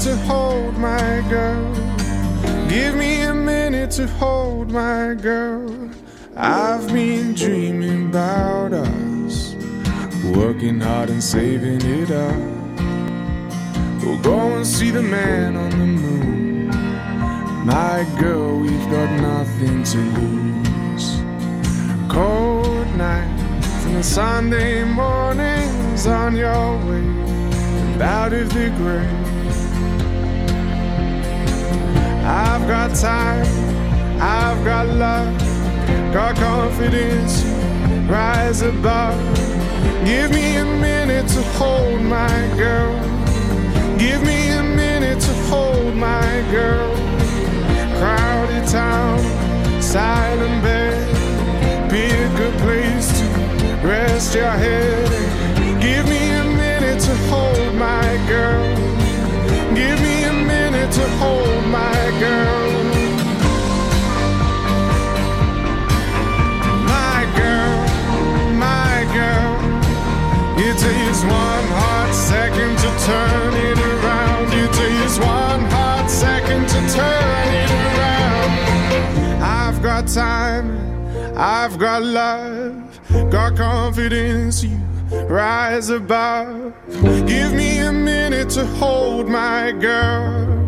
to hold my girl. Give me a minute to hold my girl. I've been dreaming about us, working hard and saving it up. We'll go and see the man on the moon. My girl, we've got nothing to lose. Cold nights and Sunday mornings on your way out of the grave. I've got time, I've got love, got confidence, rise above. Give me a minute to hold my girl. Give me a minute to hold my girl. Crowded town, silent bed. Pick a good place to rest your head. Give me a minute to hold my girl. Give me minute to hold my girl. My girl, my girl. It takes one hot second to turn it around. It takes one hot second to turn it around. I've got time, I've got love, got confidence. You rise above. Give me a minute to hold my girl.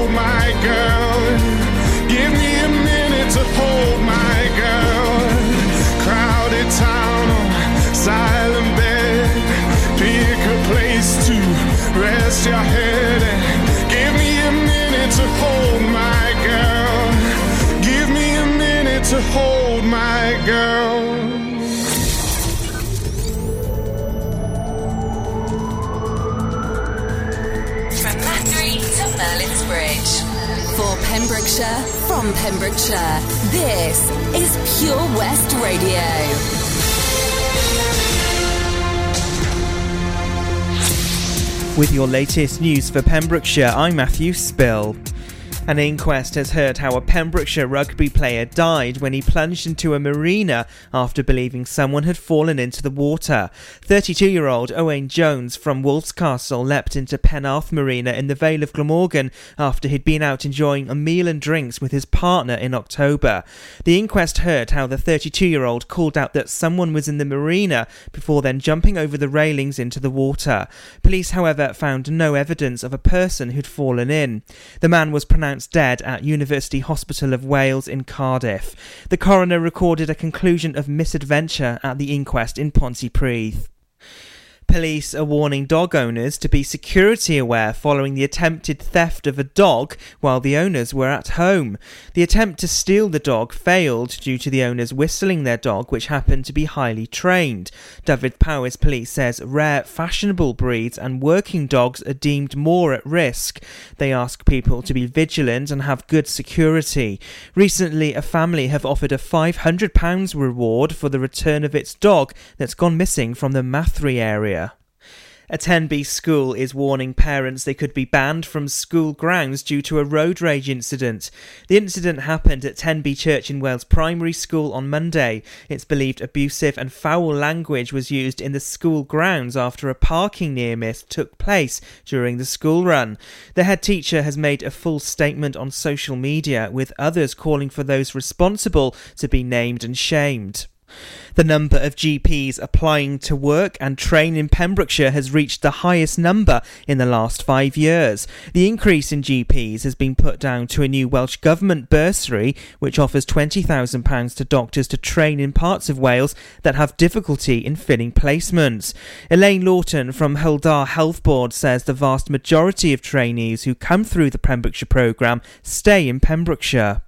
to hold my girl. Crowded town, silent Pembrokeshire, from Pembrokeshire, this is Pure West Radio. With your latest news for Pembrokeshire, I'm Matthew Spill. An inquest has heard how a Pembrokeshire rugby player died when he plunged into a marina after believing someone had fallen into the water. 32 year old Owain Jones from Wolf's Castle leapt into Penarth Marina in the Vale of Glamorgan after he'd been out enjoying a meal and drinks with his partner in October. The inquest heard how the 32 year old called out that someone was in the marina before then jumping over the railings into the water. Police, however, found no evidence of a person who'd fallen in. The man was pronounced dead at University Hospital of Wales in Cardiff. The coroner recorded a conclusion of misadventure at the inquest in Pontypridd. Police are warning dog owners to be security aware following the attempted theft of a dog while the owners were at home. The attempt to steal the dog failed due to the owners whistling their dog, which happened to be highly trained. Dyfed-Powys Police says rare, fashionable breeds and working dogs are deemed more at risk. They ask people to be vigilant and have good security. Recently, a family have offered a £500 reward for the return of its dog that's gone missing from the Mathry area. A Tenby school is warning parents they could be banned from school grounds due to a road rage incident. The incident happened at Tenby Church in Wales Primary School on Monday. It's believed abusive and foul language was used in the school grounds after a parking near miss took place during the school run. The head teacher has made a full statement on social media, with others calling for those responsible to be named and shamed. The number of GPs applying to work and train in Pembrokeshire has reached the highest number in the last five years. The increase in GPs has been put down to a new Welsh Government bursary, which offers £20,000 to doctors to train in parts of Wales that have difficulty in filling placements. Elaine Lawton from Dda Health Board says the vast majority of trainees who come through the Pembrokeshire programme stay in Pembrokeshire.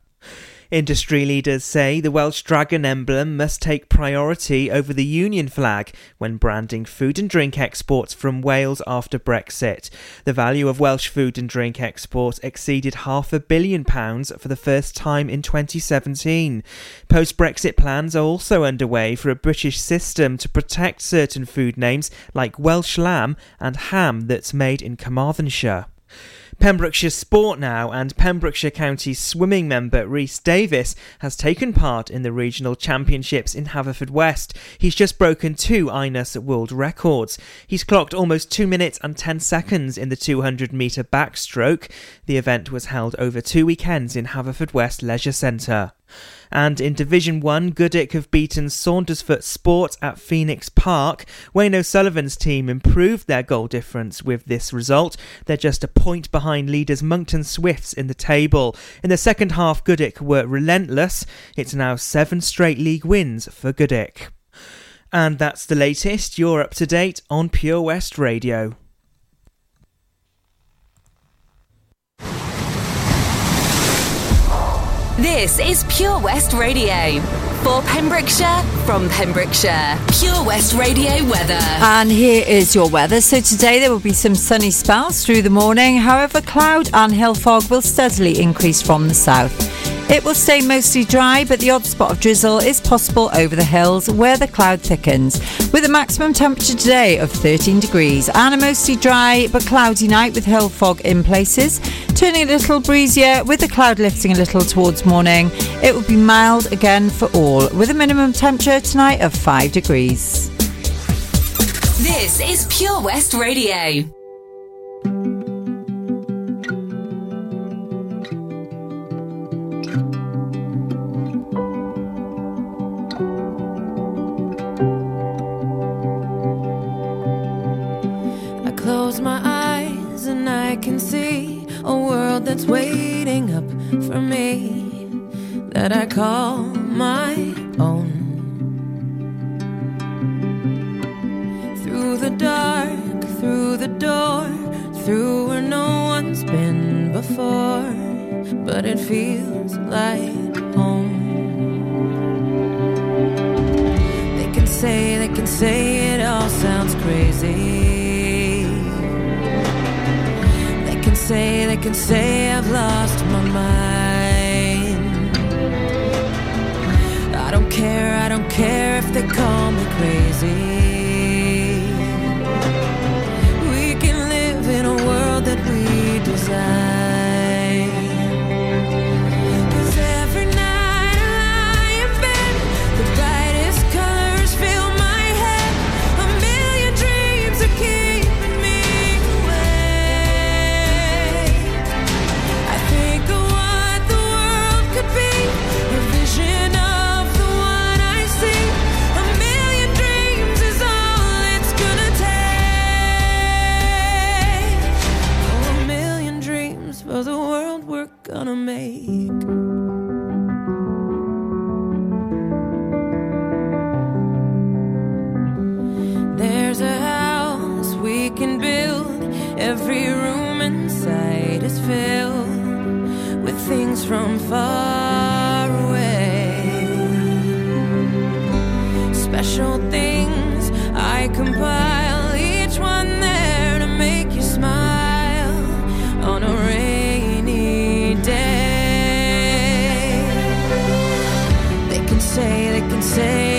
Industry leaders say the Welsh dragon emblem must take priority over the Union flag when branding food and drink exports from Wales after Brexit. The value of Welsh food and drink exports exceeded half a billion pounds for the first time in 2017. Post Brexit plans are also underway for a British system to protect certain food names like Welsh lamb and ham that's made in Carmarthenshire. Pembrokeshire Sport now, and Pembrokeshire County swimming member Rhys Davis has taken part in the regional championships in Haverfordwest. He's just broken two INAS world records. He's clocked almost 2 minutes and 10 seconds in the 200 metre backstroke. The event was held over two weekends in Haverfordwest Leisure Centre. And in Division 1, Goodwick have beaten Saundersfoot Sport at Phoenix Park. Wayne O'Sullivan's team improved their goal difference with this result. They're just a point behind leaders Monkton Swifts in the table. In the second half, Goodwick were relentless. It's now seven straight league wins for Goodwick. And that's the latest. You're up to date on Pure West Radio. This is Pure West Radio. For Pembrokeshire, from Pembrokeshire. Pure West Radio weather. And here is your weather. So today there will be some sunny spells through the morning. However, cloud and hill fog will steadily increase from the south. It will stay mostly dry, but the odd spot of drizzle is possible over the hills where the cloud thickens, with a maximum temperature today of 13 degrees and a mostly dry but cloudy night with hill fog in places, turning a little breezier with the cloud lifting a little towards morning. It will be mild again for all, with a minimum temperature tonight of 5 degrees. This is Pure West Radio. I close my eyes and I can see a world that's waiting up for me that I call my own. Through the dark, through the door, through where no one's been before, but it feels like home. They can say, they can say it all sounds crazy. They can say, they can say I've lost care, I don't care if they call me crazy. We can live in a world that we design. From far away. Special things I compile, each one there to make you smile on a rainy day. They can say, they can say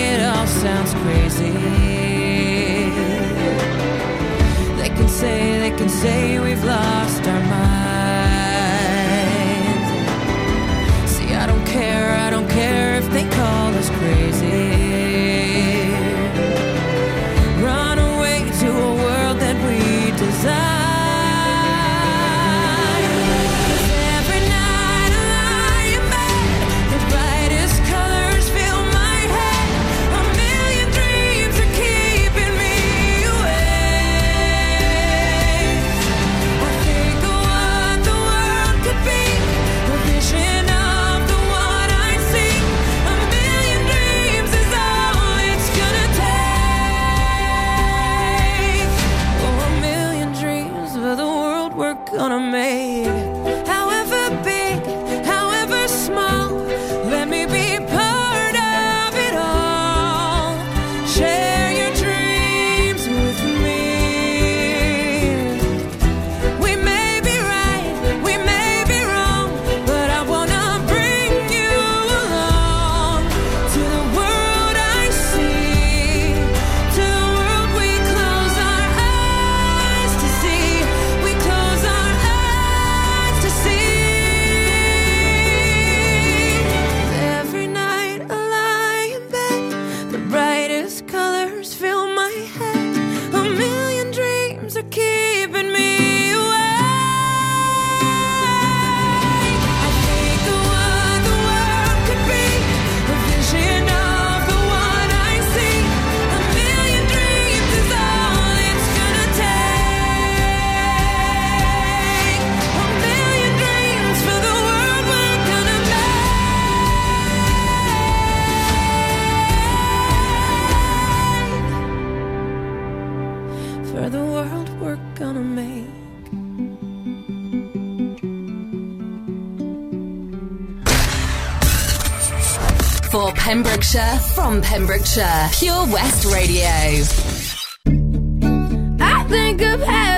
Pembrokeshire, from Pembrokeshire, Pure West Radio. I think I've had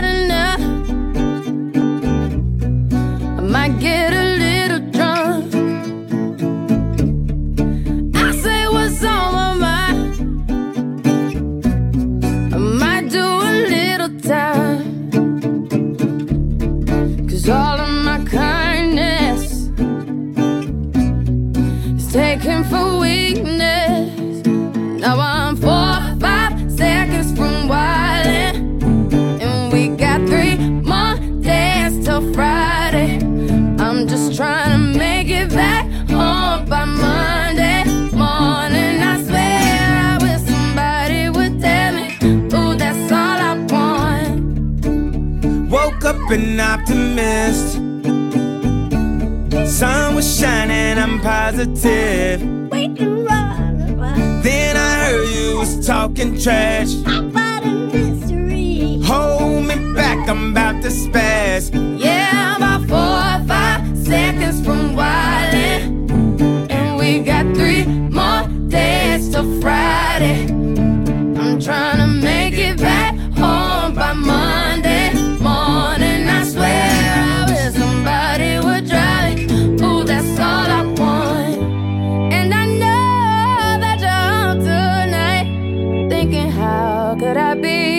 be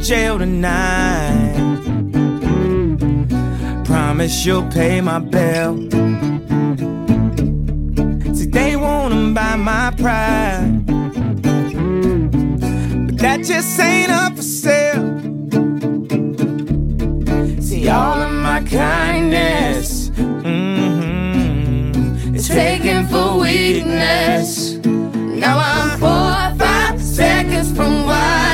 jail tonight, promise you'll pay my bill. See, they wanna buy my pride, but that just ain't up for sale. See, all of my kindness mhm, is taken for weakness. Now I'm four or five seconds from wildin'.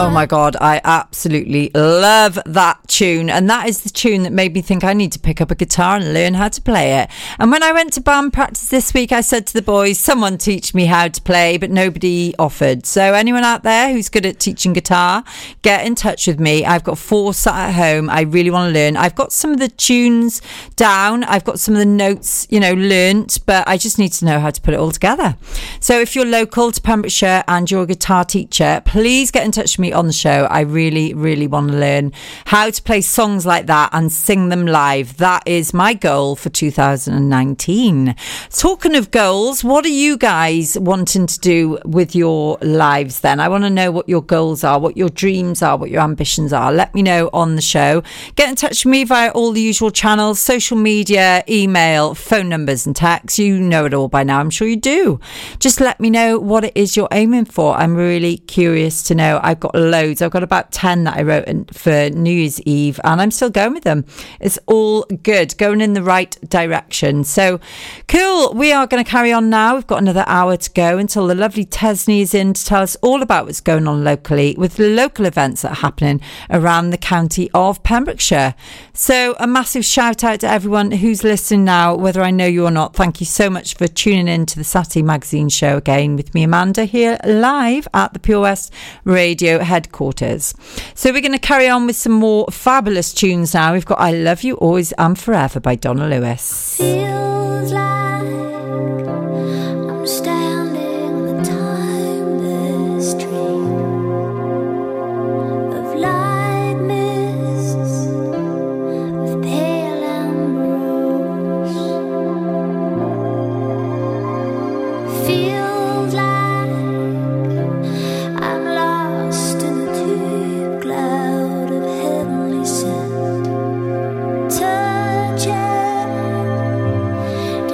Oh my God, I absolutely love that tune. And that is the tune that made me think I need to pick up a guitar and learn how to play it. And when I went to band practice this week, I said to the boys, someone teach me how to play, but nobody offered. So anyone out there who's good at teaching guitar, get in touch with me. I've got four sat at home. I really want to learn. I've got some of the tunes down. I've got some of the notes, you know, learnt, but I just need to know how to put it all together. So if you're local to Pembrokeshire and you're a guitar teacher, please get in touch with me on the show. I really, really want to learn how to play songs like that and sing them live. That is my goal for 2019. Talking of goals, what are you guys wanting to do with your lives then? I want to know what your goals are, what your dreams are, what your ambitions are. Let me know on the show. Get in touch with me via all the usual channels social media, email, phone numbers, and texts. You know it all by now. I'm sure you do. Just let me know what it is you're aiming for. I'm really curious to know. I've got loads. I've got about 10 that I wrote in, for New Year's Eve, and I'm still going with them. It's all good, going in the right direction. So cool. We are going to carry on now. We've got another hour to go until the lovely Tesney is in to tell us all about what's going on locally with local events that are happening around the county of Pembrokeshire. So a massive shout out to everyone who's listening now, whether I know you or not. Thank you so much for tuning in to the Saturday Magazine show again with me, Amanda, here live at the Pure West Radio headquarters. So we're going to carry on with some more fabulous tunes now. We've got I Love You Always and Forever by Donna Lewis.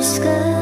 sky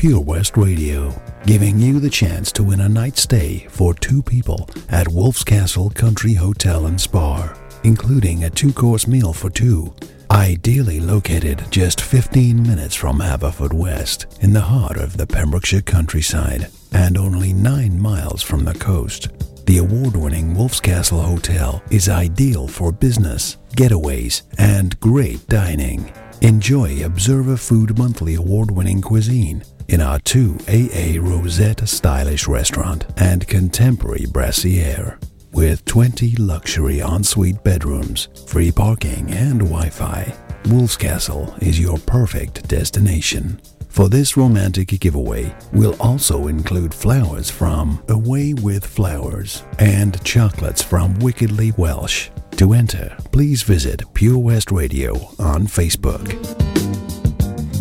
Pure West Radio, giving you the chance to win a night stay for two people at Wolf's Castle Country Hotel and Spa, including a two course meal for two. Ideally located just 15 minutes from Haverfordwest, West in the heart of the Pembrokeshire countryside, and only 9 miles from the coast. The award winning Wolf's Castle Hotel is ideal for business, getaways, and great dining. Enjoy Observer Food Monthly award winning cuisine in our two AA Rosette stylish restaurant and contemporary brassiere. With 20 luxury ensuite bedrooms, free parking, and Wi Fi, Wolf's Castle is your perfect destination. For this romantic giveaway, we'll also include flowers from Away with Flowers and chocolates from Wickedly Welsh. To enter, please visit Pure West Radio on Facebook.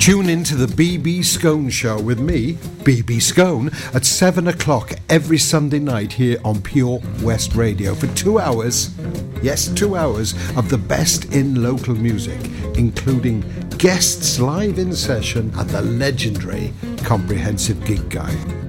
Tune in to the BB Scone Show with me, BB Scone, at 7 o'clock every Sunday night here on Pure West Radio for two hours. Yes, two hours of the best in local music, including guests live in session and the legendary Comprehensive Gig Guide.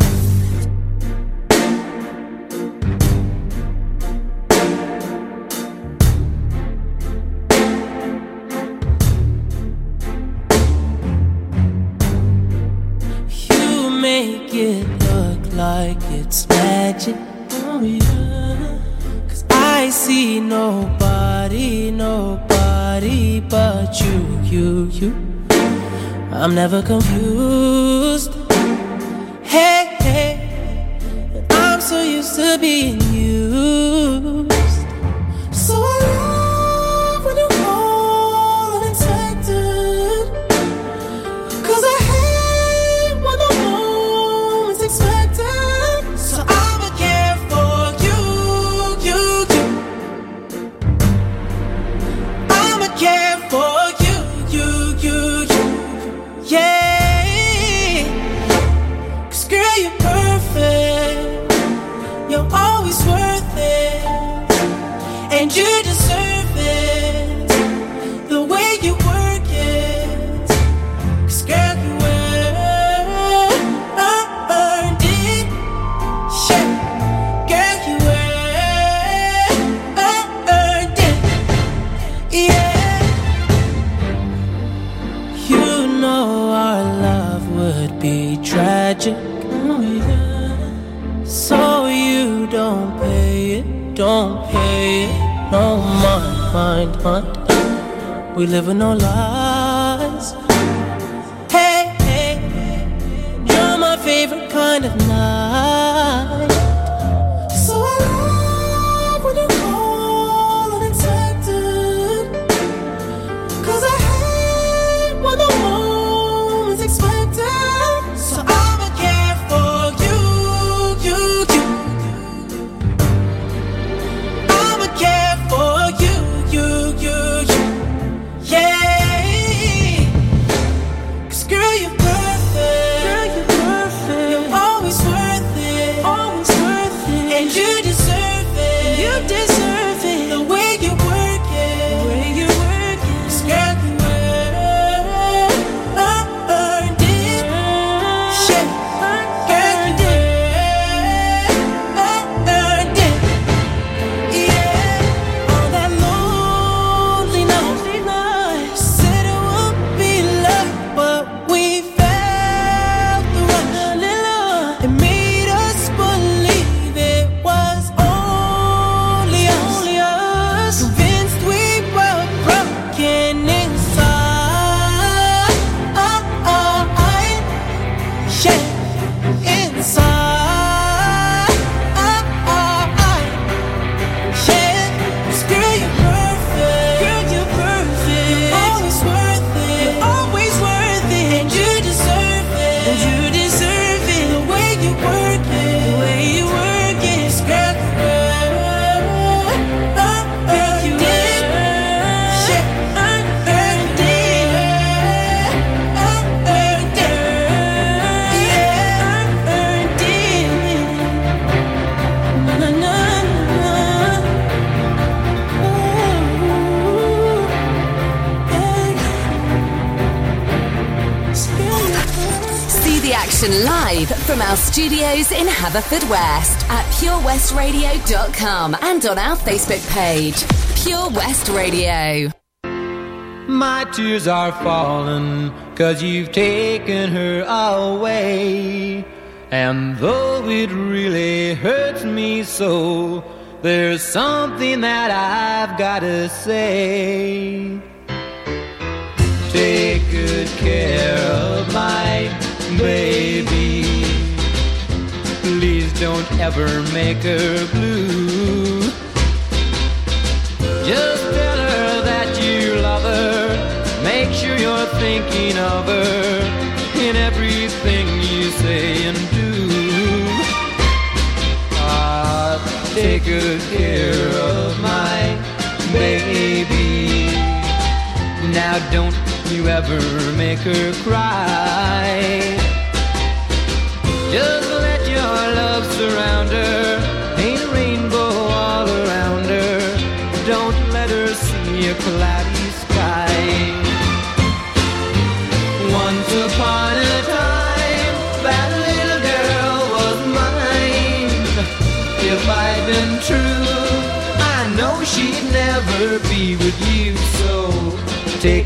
It look like it's magic. Oh, yeah. Cause I see nobody, nobody but you, you, you. I'm never confused. Hey, hey. I'm so used to being used. Girl, you're perfect. we live living no lies. Hey, hey, you're my favorite kind of night. studios in Haverfordwest at purewestradio.com and on our Facebook page, Pure West Radio. My tears are falling cause you've taken her away. And though it really hurts me so, there's something that I've gotta say. Take good care of my baby. Please don't ever make her blue. Just tell her that you love her. Make sure you're thinking of her in everything you say and do. Ah, take good care of my baby. Now don't you ever make her cry.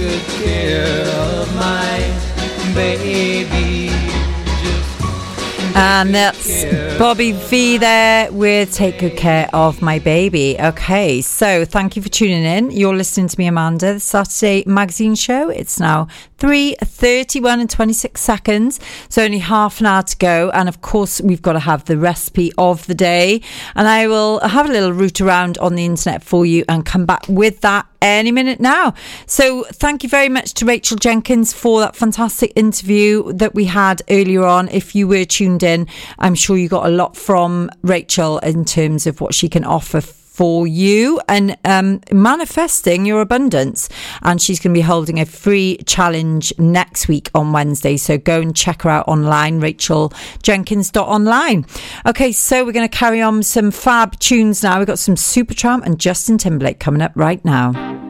good care of my baby. And that's Bobby Vee there with Take Good Care of My Baby. Okay, so thank you for tuning in. You're listening to me, Amanda, the Saturday Magazine Show. It's now 3.31 and 26 seconds. So only half an hour to go. And of course, we've got to have the recipe of the day. And I will have a little route around on the internet for you and come back with that any minute now. So thank you very much to Rachel Jenkins for that fantastic interview that we had earlier on. If you were tuned in, I'm sure you got a lot from Rachel in terms of what she can offer for you and um, manifesting your abundance. And she's going to be holding a free challenge next week on Wednesday. So go and check her out online, racheljenkins.online. Okay, so we're going to carry on some fab tunes now. We've got some Supertramp and Justin Timberlake coming up right now.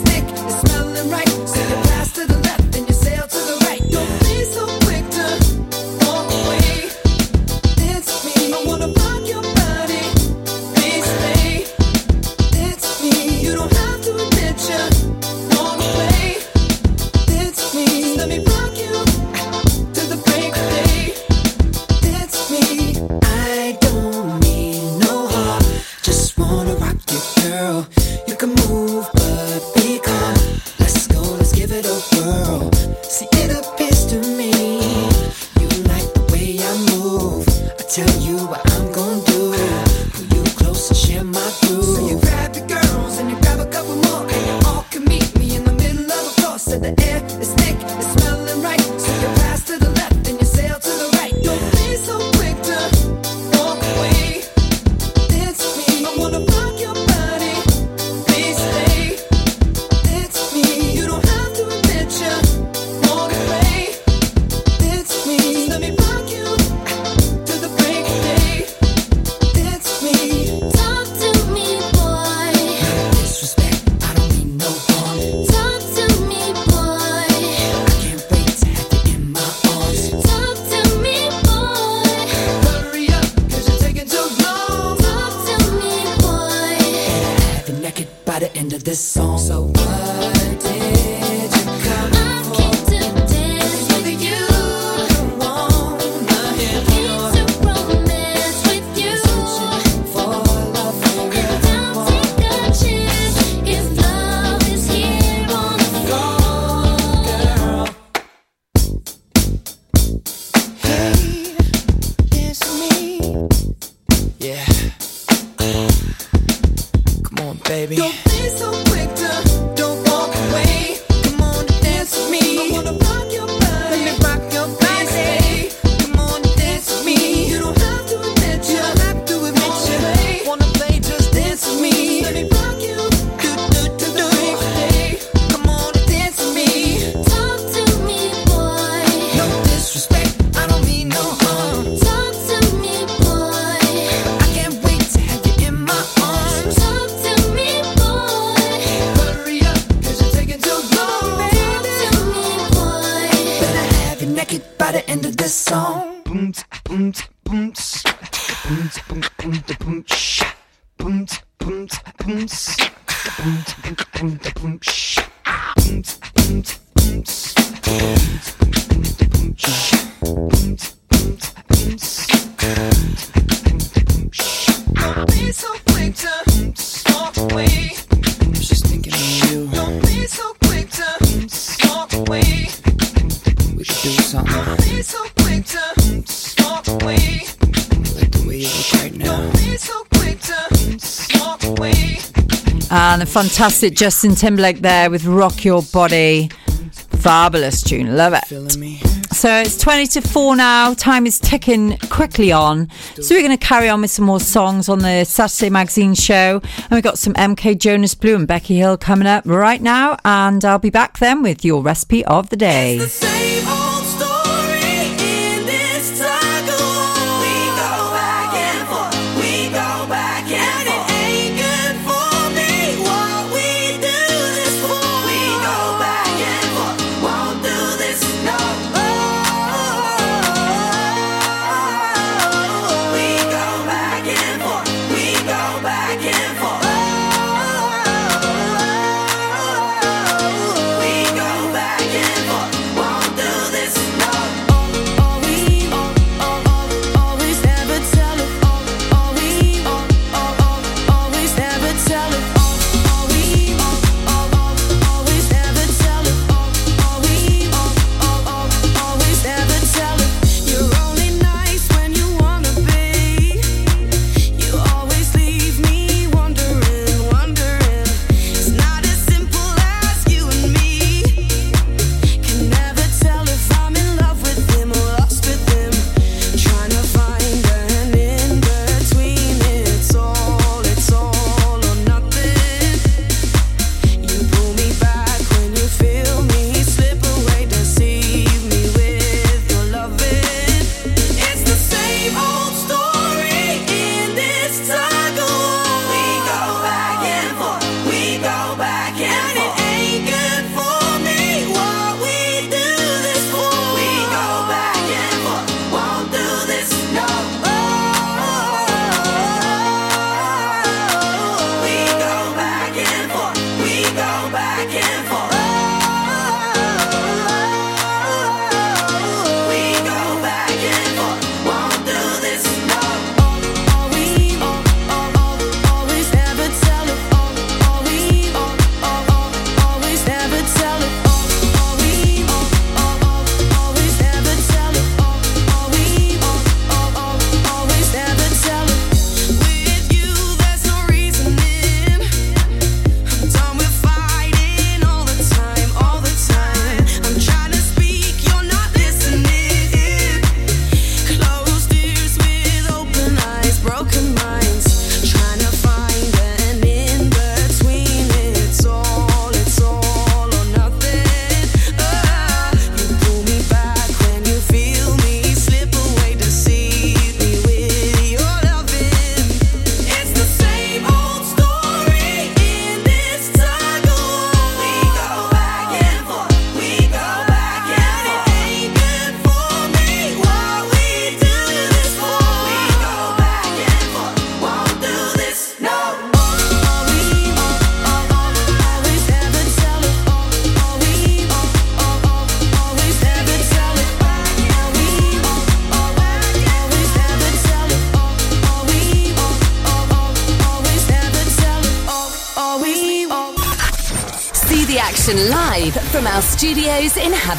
stick Fantastic Justin Timberlake there with Rock Your Body. Fabulous tune. Love it. So it's 20 to 4 now. Time is ticking quickly on. So we're going to carry on with some more songs on the Saturday Magazine show. And we've got some MK Jonas Blue and Becky Hill coming up right now. And I'll be back then with your recipe of the day.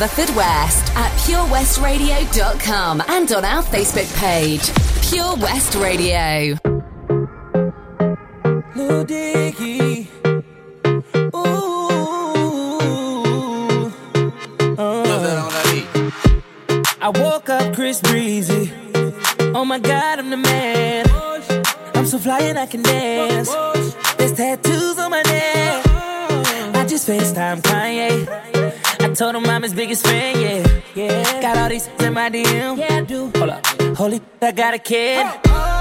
Studios in Haverfordwest at purewestradio.com and on our Facebook page, Pure West Radio. Lil Dicky. Ooh. Uh. I woke up Chris Breezy. Oh my god, I'm the man. I'm so fly and I can dance. I'm his biggest fan, yeah. Yeah. Got all these in my DM. Yeah, I do. Hold up. Holy, I got a kid. I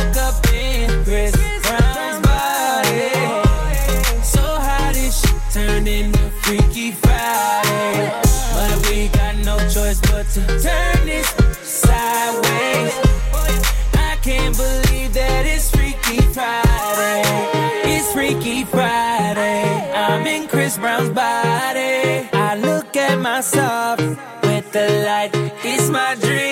up in Chris Brown's body. So how this shit turned Freaky Friday. But we got no choice but to turn this sideways. I can't believe that it's Freaky Friday. It's Freaky Friday. I'm in Chris Brown's body. I look at myself with the light. It's my dream.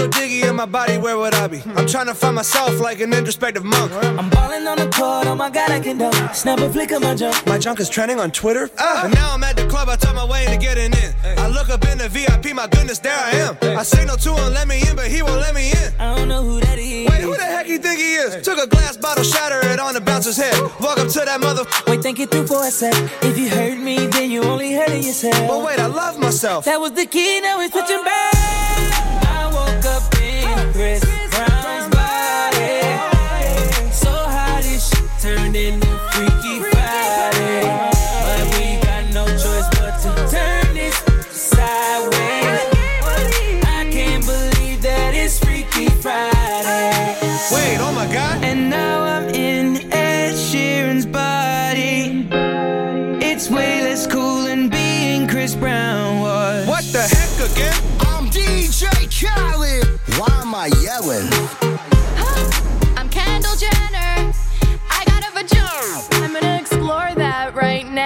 If I was little Dicky in my body, where would I be? I'm trying to find myself like an introspective monk. I'm balling on the court, oh my god, I can dunk. Snap a flick of my junk. My junk is trending on Twitter. Ah. And now I'm at the club, I talk my way into getting in. I look up in the VIP, my goodness, there I am. I signal to him, let me in, but he won't let me in. I don't know who that is. Wait, who the heck you think he is? Took a glass bottle, shatter it on the bouncer's head. Walk up to that mother. Wait, think it through for a sec. If you hurt me, then you only hurting yourself. But wait, I love myself. That was the key, now it's switching back. I woke up in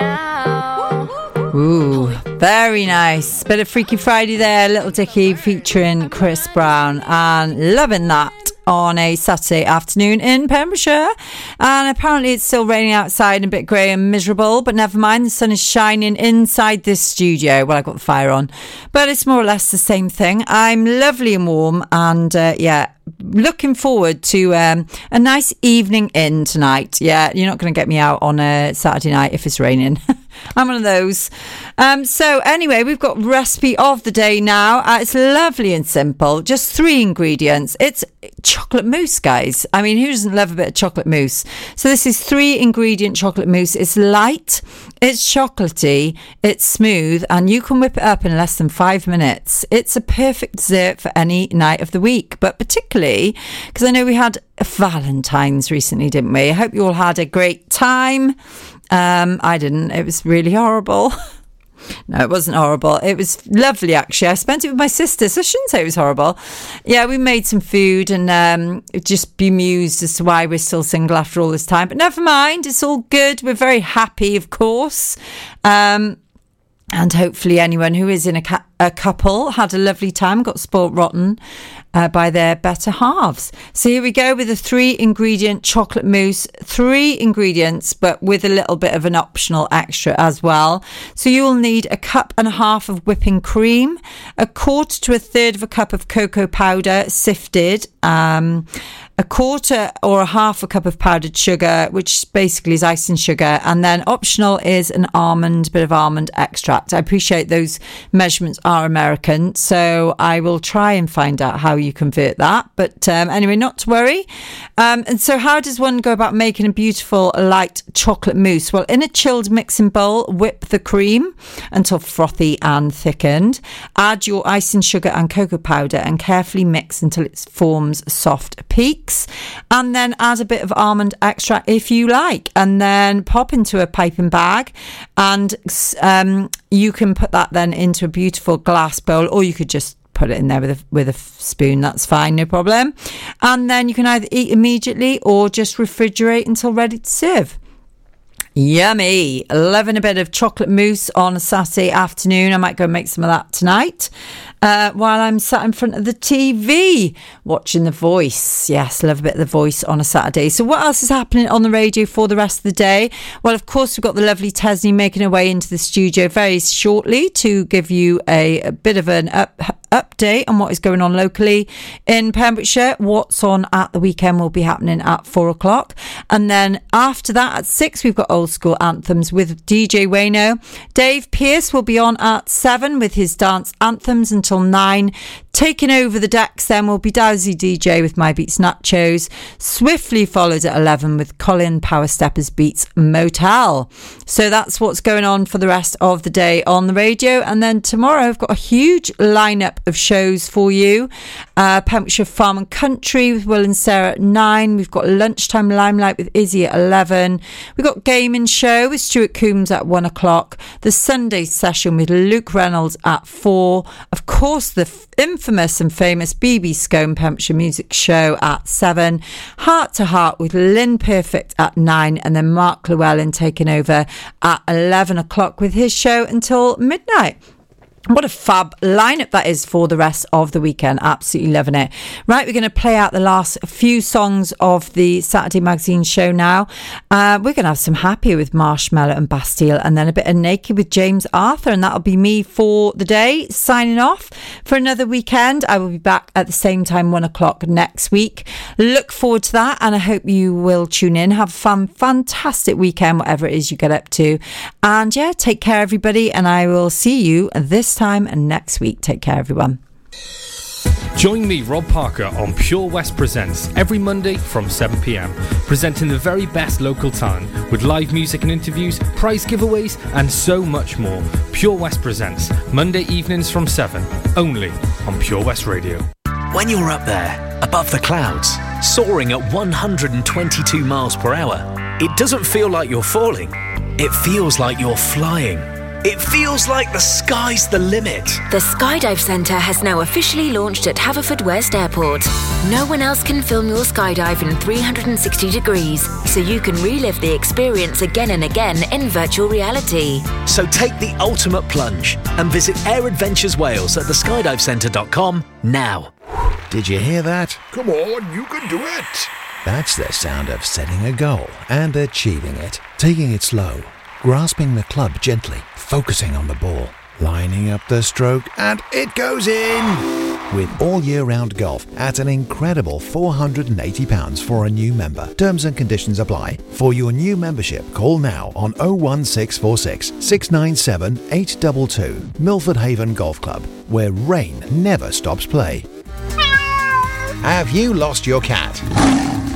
now. Very nice. Bit of Freaky Friday there, Little Dicky featuring Chris Brown, and loving that on a Saturday afternoon in Pembrokeshire. And apparently it's still raining outside and a bit grey and miserable, but never mind, the sun is shining inside this studio. Well, I've got the fire on, but it's more or less the same thing. I'm lovely and warm, and uh, yeah, looking forward to um, a nice evening in tonight. Yeah, you're not going to get me out on a Saturday night if it's raining. I'm one of those. Um, so anyway, we've got recipe of the day now. Uh, it's lovely and simple. Just three ingredients. It's chocolate mousse, guys. I mean, who doesn't love a bit of chocolate mousse? So this is three ingredient chocolate mousse. It's light, it's chocolatey, it's smooth, and you can whip it up in less than five minutes. It's a perfect dessert for any night of the week, but particularly because I know we had Valentine's recently, didn't we? I hope you all had a great time. Um, I didn't. It was really horrible. No, it wasn't horrible. It was lovely, actually. I spent it with my sister, so I shouldn't say it was horrible. Yeah, we made some food and um, just bemused as to why we're still single after all this time. But never mind, it's all good. We're very happy, of course. Um, and hopefully, anyone who is in a ca- a couple had a lovely time, got sport rotten uh, by their better halves. So here we go with a three ingredient chocolate mousse, three ingredients, but with a little bit of an optional extra as well. So you will need a cup and a half of whipping cream, a quarter to a third of a cup of cocoa powder sifted, um, a quarter or a half a cup of powdered sugar, which basically is icing sugar, and then optional is an almond, bit of almond extract. I appreciate those measurements are American, so I will try and find out how you convert that. But um, anyway, not to worry. Um, and so, how does one go about making a beautiful light chocolate mousse? Well, in a chilled mixing bowl, whip the cream until frothy and thickened. Add your icing sugar and cocoa powder and carefully mix until it forms soft peaks. And then add a bit of almond extract if you like, and then pop into a piping bag. And um, you can put that then into a beautiful glass bowl, or you could just put it in there with a with a spoon that's fine no problem and then you can either eat immediately or just refrigerate until ready to serve Yummy. Loving a bit of chocolate mousse on a Saturday afternoon. I might go make some of that tonight uh, while I'm sat in front of the TV watching The Voice. Yes, love a bit of The Voice on a Saturday. So, what else is happening on the radio for the rest of the day? Well, of course, we've got the lovely Tesney making her way into the studio very shortly to give you a, a bit of an up, update on what is going on locally in Pembrokeshire. What's on at the weekend will be happening at four o'clock. And then after that, at six, we've got old school anthems with DJ Wayno. Dave Pierce will be on at seven with his dance anthems until nine. Taking over the decks then will be Dowsy DJ with My Beats Nachos. Swiftly followed at 11 with Colin Power Steppers Beats Motel. So that's what's going on for the rest of the day on the radio. And then tomorrow I've got a huge lineup of shows for you. Uh, Pembrokeshire Farm and Country with Will and Sarah at 9. We've got Lunchtime Limelight with Izzy at 11. We've got Gaming Show with Stuart Coombs at 1 o'clock. The Sunday session with Luke Reynolds at 4. Of course, the infamous and famous BB Scone Pembrokeshire Music Show at 7. Heart to Heart with Lynn Perfect at 9. And then Mark Llewellyn taking over at 11 o'clock with his show until midnight. What a fab lineup that is for the rest of the weekend. Absolutely loving it. Right, we're going to play out the last few songs of the Saturday Magazine show now. Uh, we're going to have some Happier with Marshmello and Bastille, and then a bit of Naked with James Arthur, and that'll be me for the day. Signing off for another weekend. I will be back at the same time, one o'clock next week. Look forward to that, and I hope you will tune in. Have a fun, fantastic weekend, whatever it is you get up to. And yeah, take care, everybody, and I will see you this time and next week. Take care, everyone. Join me, Rob Parker, on Pure West Presents every Monday from 7 pm, presenting the very best local talent with live music and interviews, prize giveaways, and so much more. Pure West Presents, Monday evenings from 7, only on Pure West Radio. When you're up there, above the clouds, soaring at 122 miles per hour, it doesn't feel like you're falling. It feels like you're flying. It feels like the sky's the limit. The Skydive Centre has now officially launched at Haverfordwest Airport. No one else can film your skydive in 360 degrees, so you can relive the experience again and again in virtual reality. So take the ultimate plunge and visit Air Adventures Wales at theskydivecentre.com now. Did you hear that? Come on, you can do it. That's the sound of setting a goal and achieving it. Taking it slow, grasping the club gently, focusing on the ball, lining up the stroke, and it goes in! With all year round golf at an incredible £480 for a new member. Terms and conditions apply. For your new membership, call now on 01646 697 822 Milford Haven Golf Club, where rain never stops play. Have you lost your cat?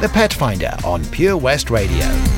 The Pet Finder on Pure West Radio.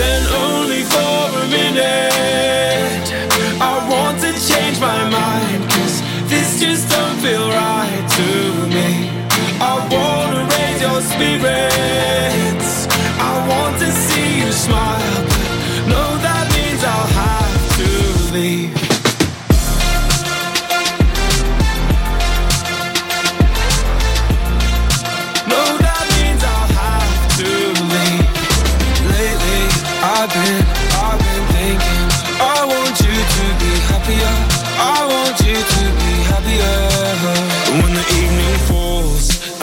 then only for a minute. I want to change my mind, cause this just don't feel right to me. I wanna raise your spirits.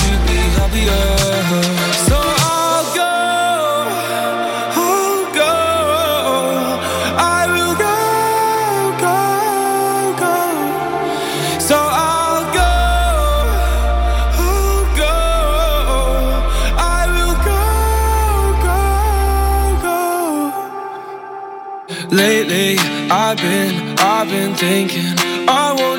to be happier. So I'll go, I'll go. I will go, go, go. So I'll go, I'll go. I will go, go, go. Lately, I've been, I've been thinking.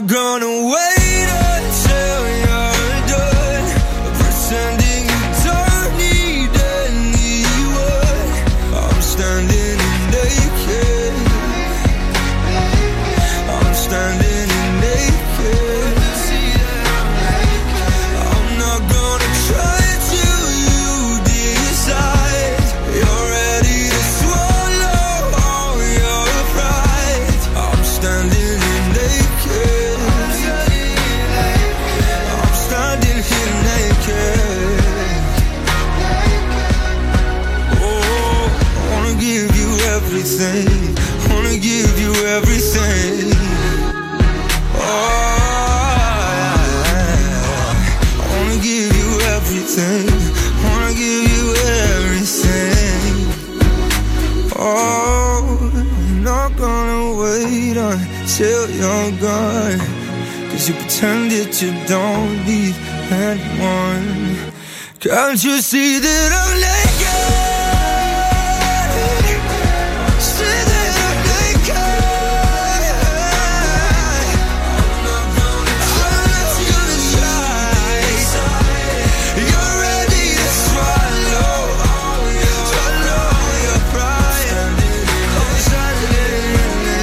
Gonna Can't you see that I'm late?